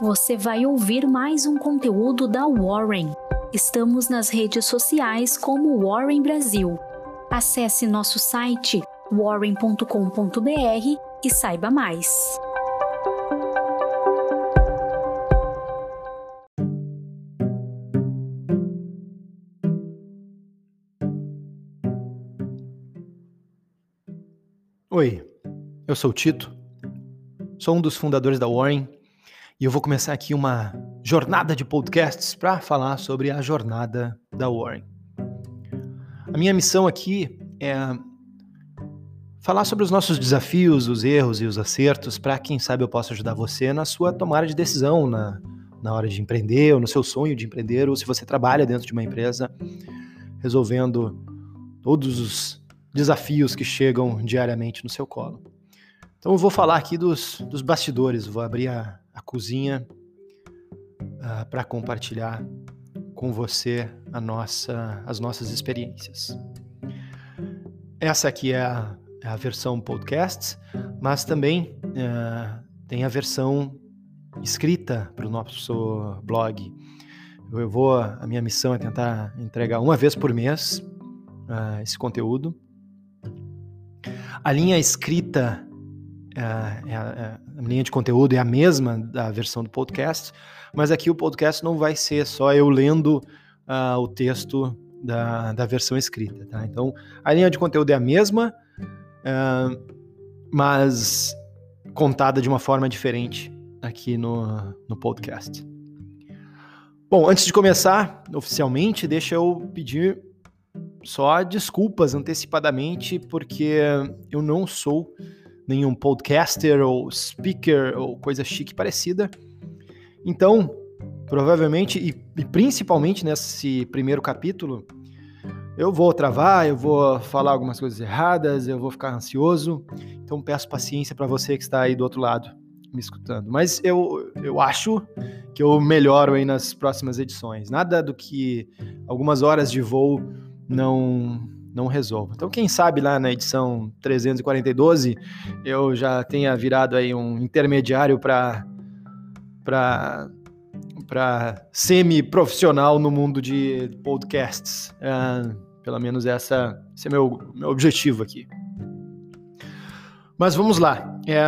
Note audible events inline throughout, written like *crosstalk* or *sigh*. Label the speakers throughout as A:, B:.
A: você vai ouvir mais um conteúdo da Warren. Estamos nas redes sociais como Warren Brasil. Acesse nosso site warren.com.br e saiba mais.
B: Oi, eu sou o Tito, sou um dos fundadores da Warren e eu vou começar aqui uma jornada de podcasts para falar sobre a jornada da Warren. A minha missão aqui é falar sobre os nossos desafios, os erros e os acertos, para quem sabe eu possa ajudar você na sua tomada de decisão, na, na hora de empreender, ou no seu sonho de empreender, ou se você trabalha dentro de uma empresa, resolvendo todos os desafios que chegam diariamente no seu colo. Então eu vou falar aqui dos, dos bastidores, vou abrir a, a cozinha uh, ah, para compartilhar com você nossa, as nossas experiências. Essa aqui é a, é a versão podcast, mas também uh, tem a versão escrita para o nosso blog. Eu vou, a minha missão é tentar entregar uma vez por mês uh, esse conteúdo. A linha escrita é, é, é, a linha de conteúdo é a mesma da versão do podcast, mas aqui o podcast não vai ser só eu lendo uh, o texto da, da versão escrita. Tá? Então, a linha de conteúdo é a mesma, uh, mas contada de uma forma diferente aqui no, no podcast. Bom, antes de começar oficialmente, deixa eu pedir só desculpas antecipadamente, porque eu não sou nenhum podcaster ou speaker ou coisa chique parecida. Então, provavelmente e, e, principalmente nesse primeiro capítulo, eu vou travar, eu vou falar algumas coisas erradas, eu vou ficar ansioso. Então peço paciência para você que está aí do outro lado me escutando. Mas eu, eu acho que eu melhoro aí nas próximas edições. Nada do que algumas horas de voo não não resolva. Então, quem sabe lá na edição 342 eu já tenha virado aí um intermediário para para semi-profissional no mundo de podcasts. Uh, pelo menos essa, esse é meu, meu objetivo aqui. Mas vamos lá. É,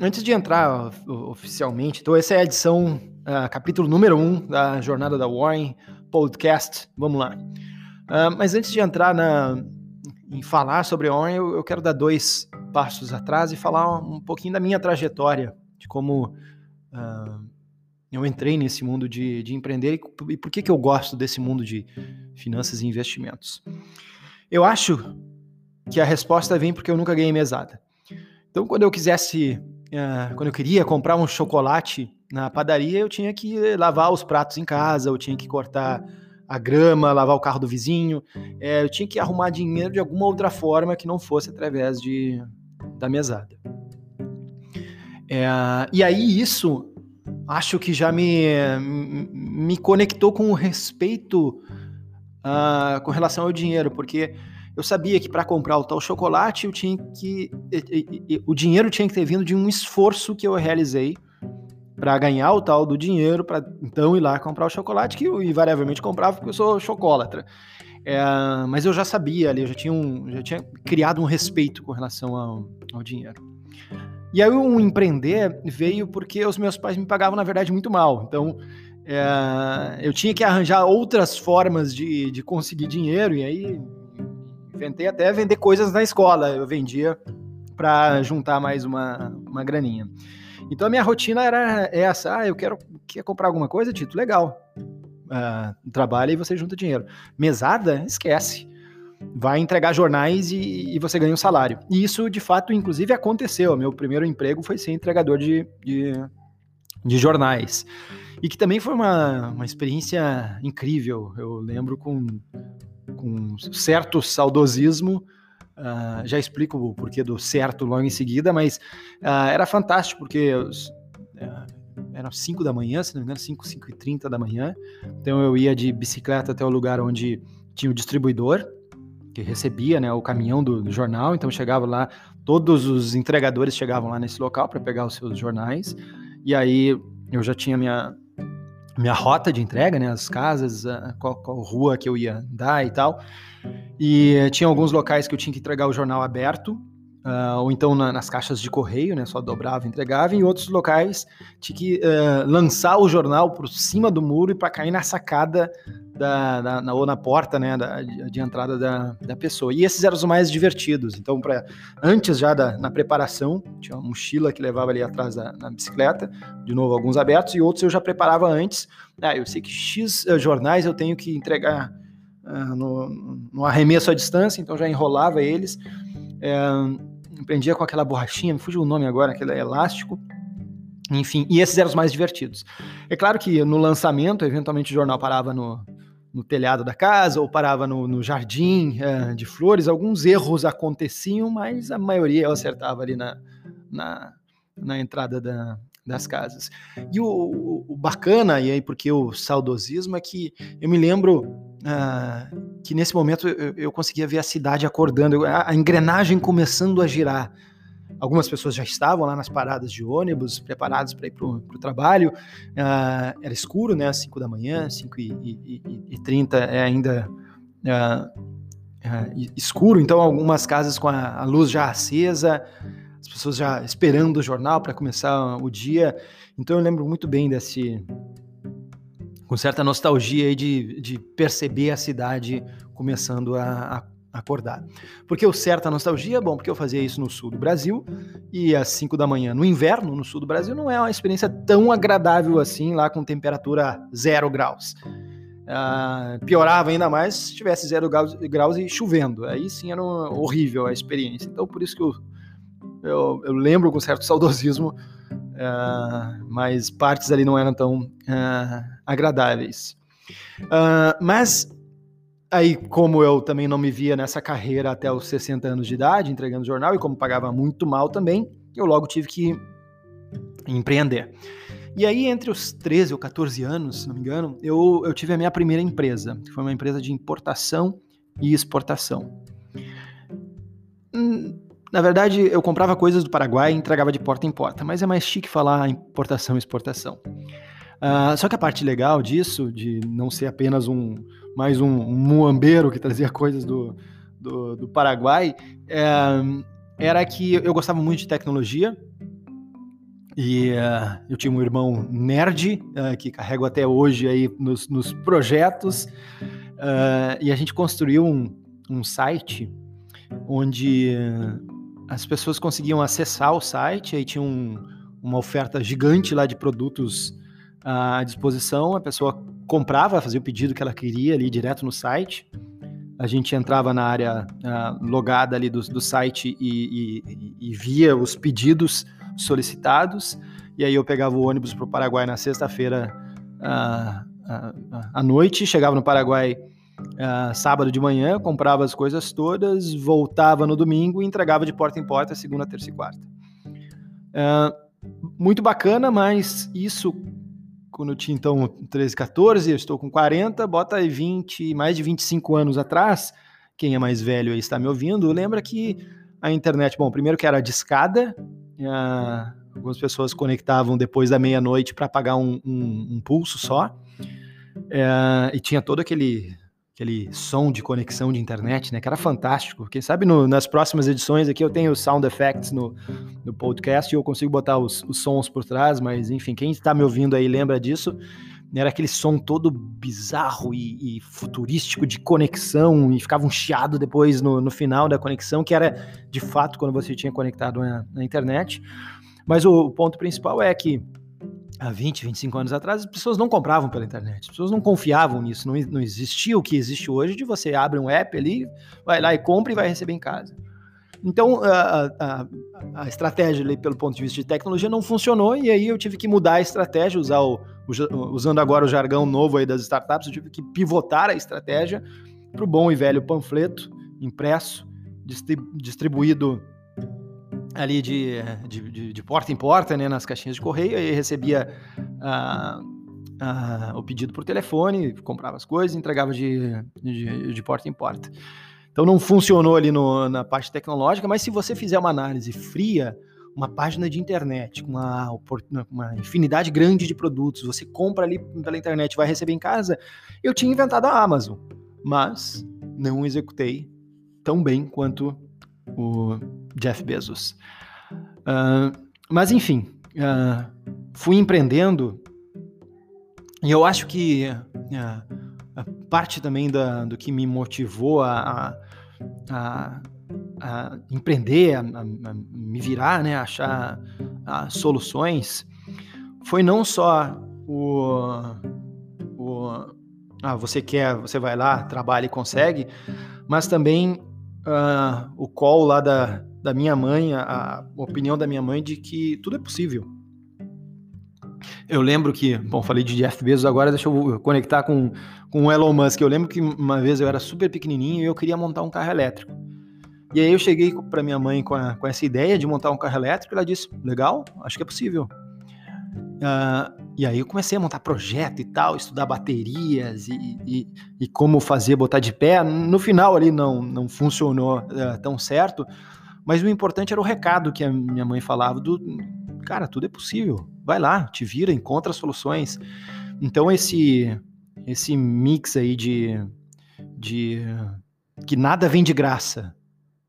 B: antes de entrar oficialmente, então essa é a edição, uh, capítulo número 1 um da Jornada da Warren Podcast. Vamos lá. Uh, mas antes de entrar na, em falar sobre On, eu, eu, quero dar dois passos atrás e falar um pouquinho da minha trajetória, de como uh, eu entrei nesse mundo de, de empreender e, e por que, que eu gosto desse mundo de finanças e investimentos. Eu acho que a resposta vem porque eu nunca ganhei mesada. Então, quando eu quisesse, uh, quando eu queria comprar um chocolate na padaria, eu tinha que lavar os pratos em casa, eu tinha que cortar a grama, lavar o carro do vizinho. É, eu tinha que arrumar dinheiro de alguma outra forma que não fosse através de, da mesada. É, e aí isso acho que já me, me conectou com o respeito uh, com relação ao dinheiro, porque eu sabia que para comprar o tal chocolate eu tinha que o dinheiro tinha que ter vindo de um esforço que eu realizei para ganhar o tal do dinheiro, para então ir lá comprar o chocolate, que eu invariavelmente comprava porque eu sou chocólatra. É, mas eu já sabia ali, eu já tinha, um, já tinha criado um respeito com relação ao, ao dinheiro. E aí o empreender veio porque os meus pais me pagavam, na verdade, muito mal. Então, é, eu tinha que arranjar outras formas de, de conseguir dinheiro, e aí inventei até vender coisas na escola. Eu vendia para juntar mais uma, uma graninha. Então a minha rotina era essa: ah, eu quero quer comprar alguma coisa, Tito? Legal. Uh, trabalha e você junta dinheiro. Mesada? Esquece. Vai entregar jornais e, e, você ganha um salário. E isso, de fato, inclusive aconteceu. Meu primeiro emprego foi ser entregador de, de, de jornais. E que também foi uma, uma experiência incrível. Eu lembro com, com certo saudosismo Uh, já explico o porquê do certo logo em seguida, mas uh, era fantástico porque uh, eram 5 da manhã, se não me engano, 5, 5 e 30 da manhã. Então eu ia de bicicleta até o lugar onde tinha o distribuidor, que recebia né, o caminhão do, do jornal. Então chegava lá, todos os entregadores chegavam lá nesse local para pegar os seus jornais. E aí eu já tinha minha, minha rota de entrega, né? As casas, qual, qual rua que eu ia dar e tal. E tinha alguns locais que eu tinha que entregar o jornal aberto, Uh, ou então na, nas caixas de correio, né, só dobrava e entregava, em outros locais tinha que uh, lançar o jornal por cima do muro e para cair na sacada da, da na, ou na porta né, da, de, entrada da, da pessoa. E esses eram os mais divertidos. Então, pra, antes já da, na preparação, tinha uma mochila que levava ali atrás da, na bicicleta, de novo alguns abertos, e outros eu já preparava antes. Ah, eu sei que X uh, jornais eu tenho que entregar no, no arremesso à distância, então já enrolava eles. É, prendia com aquela borrachinha, me fugiu o nome agora, aquele elástico. Enfim, e esses eram os mais divertidos. É claro que no lançamento, eventualmente o jornal parava no, no telhado da casa ou parava no, no jardim é, de flores. Alguns erros aconteciam, mas a maioria eu acertava ali na, na, na entrada da, das casas. E o, o, bacana, e aí porque o saudosismo, é que eu me lembro uh, que nesse momento eu, eu, conseguia ver a cidade acordando, a, a, engrenagem começando a girar. Algumas pessoas já estavam lá nas paradas de ônibus, preparadas para ir para o trabalho. Uh, era escuro, né? Às 5 da manhã, 5 e, e, e, e 30 é ainda uh, escuro, então algumas casas com a, a luz já acesa as pessoas já esperando o jornal para começar o dia. Então eu lembro muito bem desse. com certa nostalgia aí de, de perceber a cidade começando a, a acordar. Porque o certa nostalgia, bom, porque eu fazia isso no sul do Brasil e às 5 da manhã no inverno no sul do Brasil não é uma experiência tão agradável assim lá com temperatura zero graus. Uh, piorava ainda mais se tivesse zero graus, graus e chovendo. Aí sim era horrível a experiência. Então por isso que eu eu, eu lembro com certo saudosismo, uh, mas partes ali não eram tão uh, agradáveis. Uh, mas aí, como eu também não me via nessa carreira até os 60 anos de idade, entregando jornal, e como pagava muito mal também, eu logo tive que empreender. E aí, entre os 13 ou 14 anos, se não me engano, eu, eu tive a minha primeira empresa, que foi uma empresa de importação e exportação. Na verdade, eu comprava coisas do Paraguai e entregava de porta em porta, mas é mais chique falar importação e exportação. Uh, só que a parte legal disso, de não ser apenas um mais um, um muambeiro que trazia coisas do, do, do Paraguai, é, era que eu gostava muito de tecnologia. E uh, eu tinha um irmão nerd, uh, que carrego até hoje aí nos, nos projetos. e a gente construiu um, um site onde as pessoas conseguiam acessar o site, aí tinha um, uma oferta gigante lá de produtos à disposição, a pessoa comprava, fazia o pedido que ela queria ali direto no site, a gente entrava na área uh, logada ali do, do site e, e, e, via os pedidos solicitados, e aí eu pegava o ônibus para o Paraguai na sexta-feira uh, uh, à noite, chegava no Paraguai uh, sábado de manhã, comprava as coisas todas, voltava no domingo e entregava de porta em porta, segunda, terça e quarta. Uh, muito bacana, mas isso, quando eu tinha então 13, 14, eu estou com 40, bota aí 20, mais de 25 anos atrás, quem é mais velho aí está me ouvindo, lembra que a internet, bom, primeiro que era discada, uh, algumas pessoas conectavam depois da meia-noite para pagar um, um, um, pulso só, uh, e tinha todo aquele aquele som de conexão de internet, né? Que era fantástico. Quem sabe no, nas próximas edições aqui eu tenho sound effects no, no podcast e eu consigo botar os, os sons por trás, mas enfim, quem está me ouvindo aí lembra disso. Era aquele som todo bizarro e, e futurístico de conexão e ficava um chiado depois no, no final da conexão, que era de fato quando você tinha conectado na, na internet. Mas o, o ponto principal é que há 20, 25 anos atrás, as pessoas não compravam pela internet, as pessoas não confiavam nisso, não, não existia o que existe hoje de você abre um app ali, vai lá e compra e vai receber em casa. Então, a, a, a estratégia ali, pelo ponto de vista de tecnologia, não funcionou, e aí eu tive que mudar a estratégia, usar o, usando agora o jargão novo aí das startups, eu tive que pivotar a estratégia para o bom e velho panfleto impresso, distribuído ali de, de, de, de, porta em porta, né, nas caixinhas de correio, e recebia ah, ah, o pedido por telefone, comprava as coisas e entregava de, de, de, porta em porta. Então não funcionou ali no, na parte tecnológica, mas se você fizer uma análise fria, uma página de internet com uma, uma infinidade grande de produtos, você compra ali pela internet vai receber em casa, eu tinha inventado a Amazon, mas não executei tão bem quanto o Jeff Bezos. Uh, mas enfim, uh, fui empreendendo e eu acho que uh, parte também da, do que me motivou a, a, a empreender, a, a, me virar, né, achar soluções, foi não só o, o ah, você quer, você vai lá, trabalha e consegue, mas também uh, o call lá da, da minha mãe, a, a, opinião da minha mãe de que tudo é possível. Eu lembro que, bom, falei de Jeff Bezos agora, deixa eu conectar com, com o Elon Musk. Eu lembro que uma vez eu era super pequenininho e eu queria montar um carro elétrico. E aí eu cheguei para minha mãe com, a, com, essa ideia de montar um carro elétrico e ela disse, legal, acho que é possível. Uh, e aí eu comecei a montar projeto e tal, estudar baterias e, e, e como fazer, botar de pé. No final ali não, não funcionou uh, tão certo, mas o importante era o recado que a minha mãe falava do, cara, tudo é possível, vai lá, te vira, encontra soluções. Então esse esse mix aí de, de que nada vem de graça,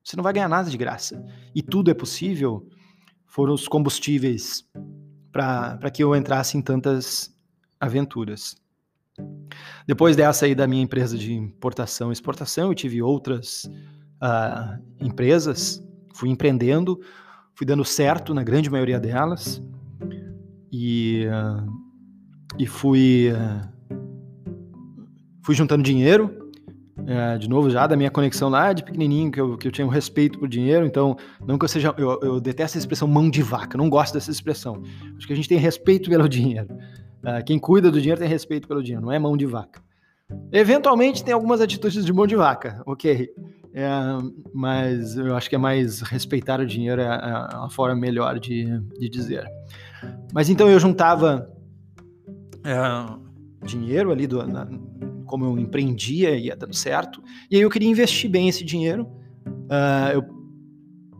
B: você não vai ganhar nada de graça e tudo é possível, foram os combustíveis para que eu entrasse em tantas aventuras. Depois dessa aí da minha empresa de importação e exportação, eu tive outras uh, empresas, fui empreendendo, fui dando certo na grande maioria delas e, uh, e fui, uh, fui juntando dinheiro é, de novo, já da minha conexão lá de pequenininho, que eu, que eu tinha um respeito por dinheiro, então, não que eu seja. Eu, eu detesto essa expressão mão de vaca, não gosto dessa expressão. Acho que a gente tem respeito pelo *laughs* dinheiro. É, quem cuida do dinheiro tem respeito pelo dinheiro, não é mão de vaca. Eventualmente tem algumas atitudes de mão de vaca, ok. É, mas eu acho que é mais respeitar o dinheiro é, é a forma melhor de, de dizer. Mas então eu juntava é, dinheiro ali do, na, como eu empreendia, ia dando certo. E aí eu queria investir bem esse dinheiro. Uh, eu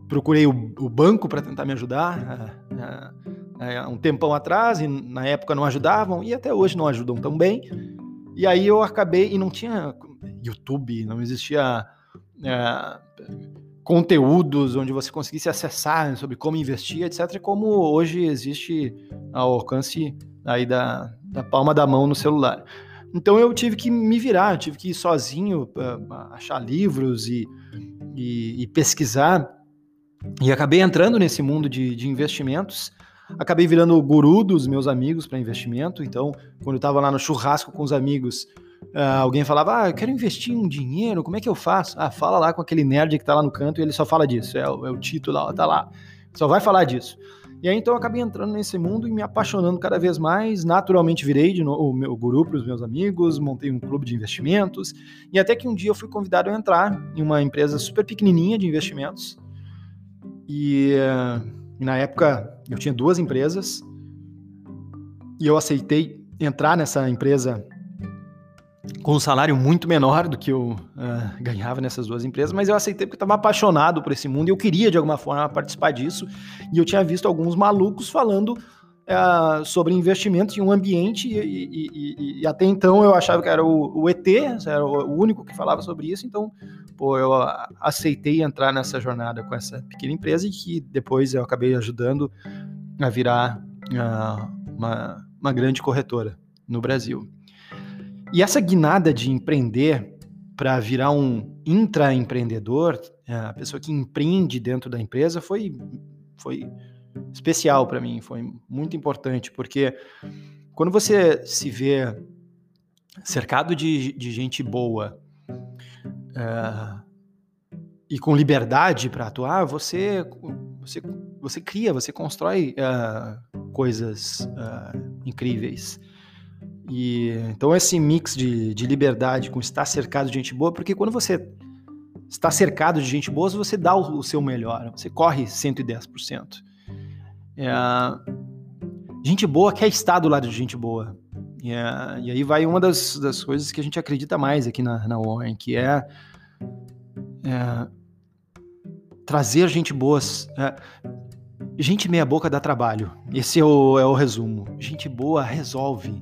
B: procurei o, o banco para tentar me ajudar uh, uh, um tempão atrás, e na época não ajudavam, e até hoje não ajudam tão bem. E aí eu acabei, e não tinha YouTube, não existia conteúdos onde você conseguisse acessar sobre como investir, etc., como hoje existe ao alcance aí da, da palma da mão no celular. Então eu tive que me virar, tive que ir sozinho uh, achar livros e, e, e, pesquisar. E acabei entrando nesse mundo de, de investimentos. Acabei virando o guru dos meus amigos para investimento. Então, quando eu estava lá no churrasco com os amigos, uh, alguém falava: Ah, eu quero investir um dinheiro, como é que eu faço? Ah, fala lá com aquele nerd que está lá no canto e ele só fala disso. É, o, é o título lá, tá lá. Só vai falar disso. E aí então eu acabei entrando nesse mundo e me apaixonando cada vez mais. Naturalmente virei novo, o meu guru para os meus amigos, montei um clube de investimentos e até que um dia eu fui convidado a entrar em uma empresa super pequenininha de investimentos. E, e na época eu tinha duas empresas e eu aceitei entrar nessa empresa com um salário muito menor do que eu uh, ganhava nessas duas empresas, mas eu aceitei porque estava apaixonado por esse mundo e eu queria de alguma forma participar disso. E eu tinha visto alguns malucos falando uh, sobre investimentos em um ambiente e, e, e, e, até então eu achava que era o, o ET, era o único que falava sobre isso. Então, pô, eu aceitei entrar nessa jornada com essa pequena empresa e que depois eu acabei ajudando a virar uh, uma, uma grande corretora no Brasil. E essa guinada de empreender para virar um intraempreendedor, é, a pessoa que empreende dentro da empresa, foi, foi especial para mim, foi muito importante, porque quando você se vê cercado de, de gente boa é, e com liberdade para atuar, você, você, você cria, você constrói é, coisas é, incríveis. E então esse mix de, de liberdade com estar cercado de gente boa, porque quando você está cercado de gente boa, você dá o, o seu melhor, você corre 110%. É, gente boa quer estar do lado de gente boa. É, e aí vai uma das, das coisas que a gente acredita mais aqui na, na que é, é trazer gente boas. É, Gente meia boca dá trabalho. Esse é o, é o resumo. Gente boa resolve.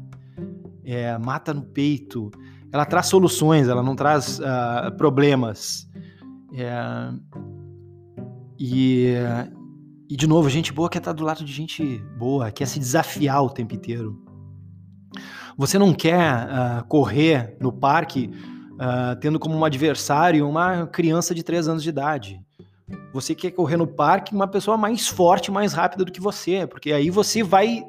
B: É, mata no peito. Ela traz soluções, ela não traz uh, problemas. É, e, e, de novo, gente boa quer estar do lado de gente boa, quer se desafiar o tempo inteiro. Você não quer uh, correr no parque uh, tendo como um adversário uma criança de 3 anos de idade. Você quer correr no parque uma pessoa mais forte, mais rápida do que você, porque aí você vai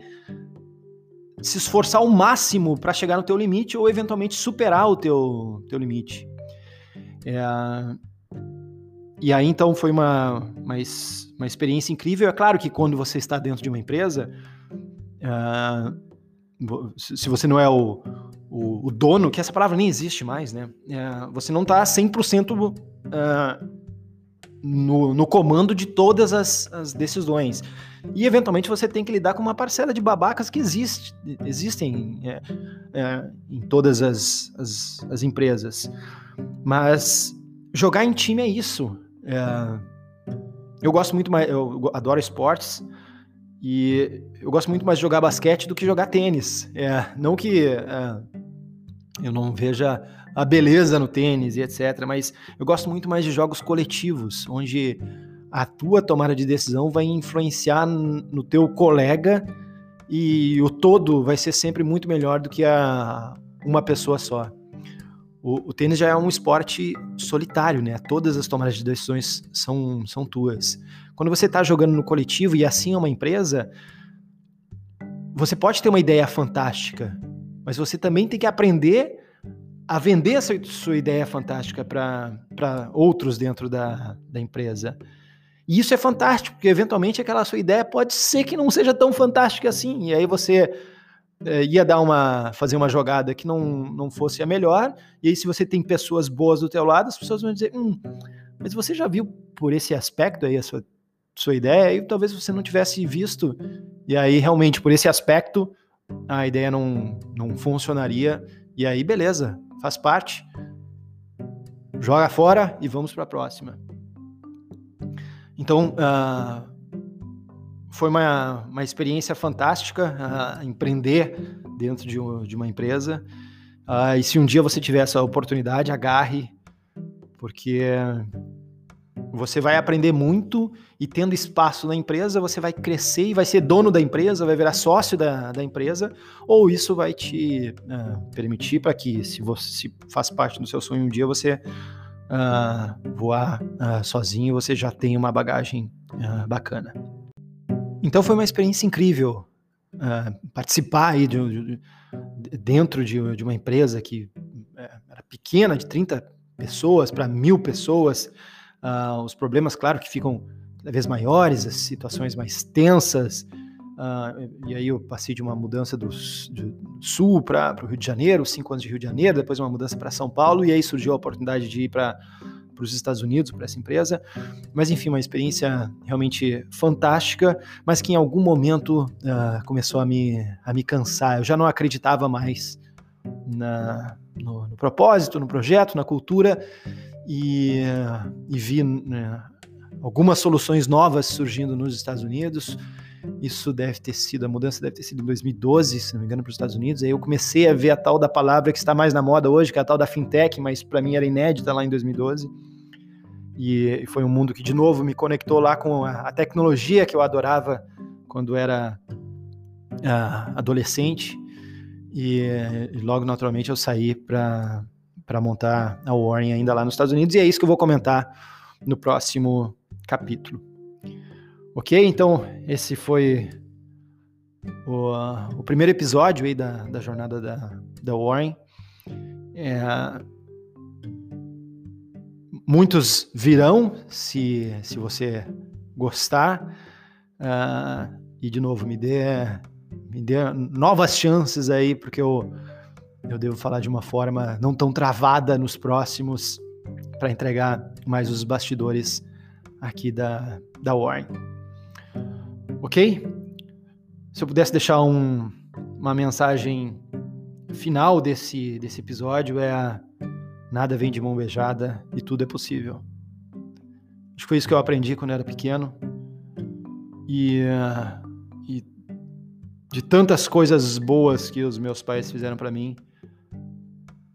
B: se esforçar ao máximo para chegar no teu limite ou eventualmente superar o teu, teu limite. É, e aí então foi uma, uma, uma, experiência incrível. É claro que quando você está dentro de uma empresa, uh, se você não é o, o, o, dono, que essa palavra nem existe mais, né? Uh, você não está 100% uh, no, no comando de todas as, as, decisões. E, eventualmente, você tem que lidar com uma parcela de babacas que existe, existem é, é, em todas as, as, as, empresas. Mas jogar em time é isso. É, eu gosto muito mais, eu adoro esportes, e eu gosto muito mais de jogar basquete do que jogar tênis. É, não que é, eu não veja a beleza no tênis e etc. Mas eu gosto muito mais de jogos coletivos, onde a tua tomada de decisão vai influenciar no teu colega e o todo vai ser sempre muito melhor do que a uma pessoa só. O, o tênis já é um esporte solitário, né? Todas as tomadas de decisões são, são tuas. Quando você está jogando no coletivo e assim é uma empresa, você pode ter uma ideia fantástica, mas você também tem que aprender a vender essa sua ideia fantástica para outros dentro da, da empresa. E isso é fantástico, porque eventualmente aquela sua ideia pode ser que não seja tão fantástica assim. E aí você é, ia dar uma fazer uma jogada que não, não fosse a melhor. E aí, se você tem pessoas boas do teu lado, as pessoas vão dizer: hum, mas você já viu por esse aspecto aí a sua, sua ideia? E talvez você não tivesse visto. E aí, realmente, por esse aspecto, a ideia não, não funcionaria. E aí, beleza, faz parte. Joga fora e vamos para a próxima. Então, uh, foi uma, uma experiência fantástica uh, empreender dentro de, de uma empresa. Uh, e se um dia você tiver essa oportunidade, agarre, porque você vai aprender muito e tendo espaço na empresa, você vai crescer e vai ser dono da empresa, vai virar sócio da, da empresa, ou isso vai te uh, permitir para que, se você se faz parte do seu sonho um dia, você uh, voar uh, sozinho, você já tenha uma bagagem bacana. Então foi uma experiência incrível participar aí de, de, dentro de, de, uma empresa que eh, era pequena, de 30 pessoas para mil pessoas, Uh, os problemas, claro, que ficam cada vez maiores, as situações mais tensas. Uh, e aí eu passei de uma mudança do, do sul para o Rio de Janeiro, cinco anos de Rio de Janeiro, depois uma mudança para São Paulo, e aí surgiu a oportunidade de ir para os Estados Unidos, para essa empresa. Mas enfim, uma experiência realmente fantástica, mas que em algum momento uh, começou a me, a me cansar. Eu já não acreditava mais na, no, no propósito, no projeto, na cultura, e, e vi né, algumas soluções novas surgindo nos Estados Unidos. Isso deve ter sido, a mudança deve ter sido em 2012, se não me engano, para os Estados Unidos. Aí eu comecei a ver a tal da palavra que está mais na moda hoje, que é a tal da fintech, mas para mim era inédita lá em 2012. E foi um mundo que, de novo, me conectou lá com a, tecnologia que eu adorava quando era uh, adolescente. E, e, logo, naturalmente, eu saí para para montar a Warren ainda lá nos Estados Unidos, e é isso que eu vou comentar no próximo capítulo. Ok? Então, esse foi o, o primeiro episódio aí da, da jornada da, da Warren. É, muitos virão se, se você gostar. Uh, e de novo, me dê, me dê novas chances aí, porque eu eu devo falar de uma forma não tão travada nos próximos para entregar mais os bastidores aqui da, da Warren. Ok? Se eu pudesse deixar um, uma mensagem final desse, desse episódio é a, nada vem de mão beijada e tudo é possível. Acho que foi isso que eu aprendi quando era pequeno. E, uh, e de tantas coisas boas que os meus pais fizeram para mim,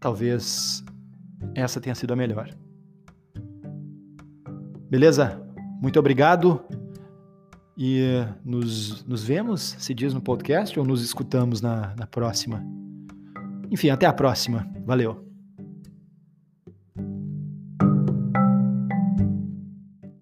B: talvez essa tenha sido a melhor. Beleza? Muito obrigado. E nos, nos vemos, se diz no podcast, ou nos escutamos na, na próxima. Enfim, até a próxima. Valeu.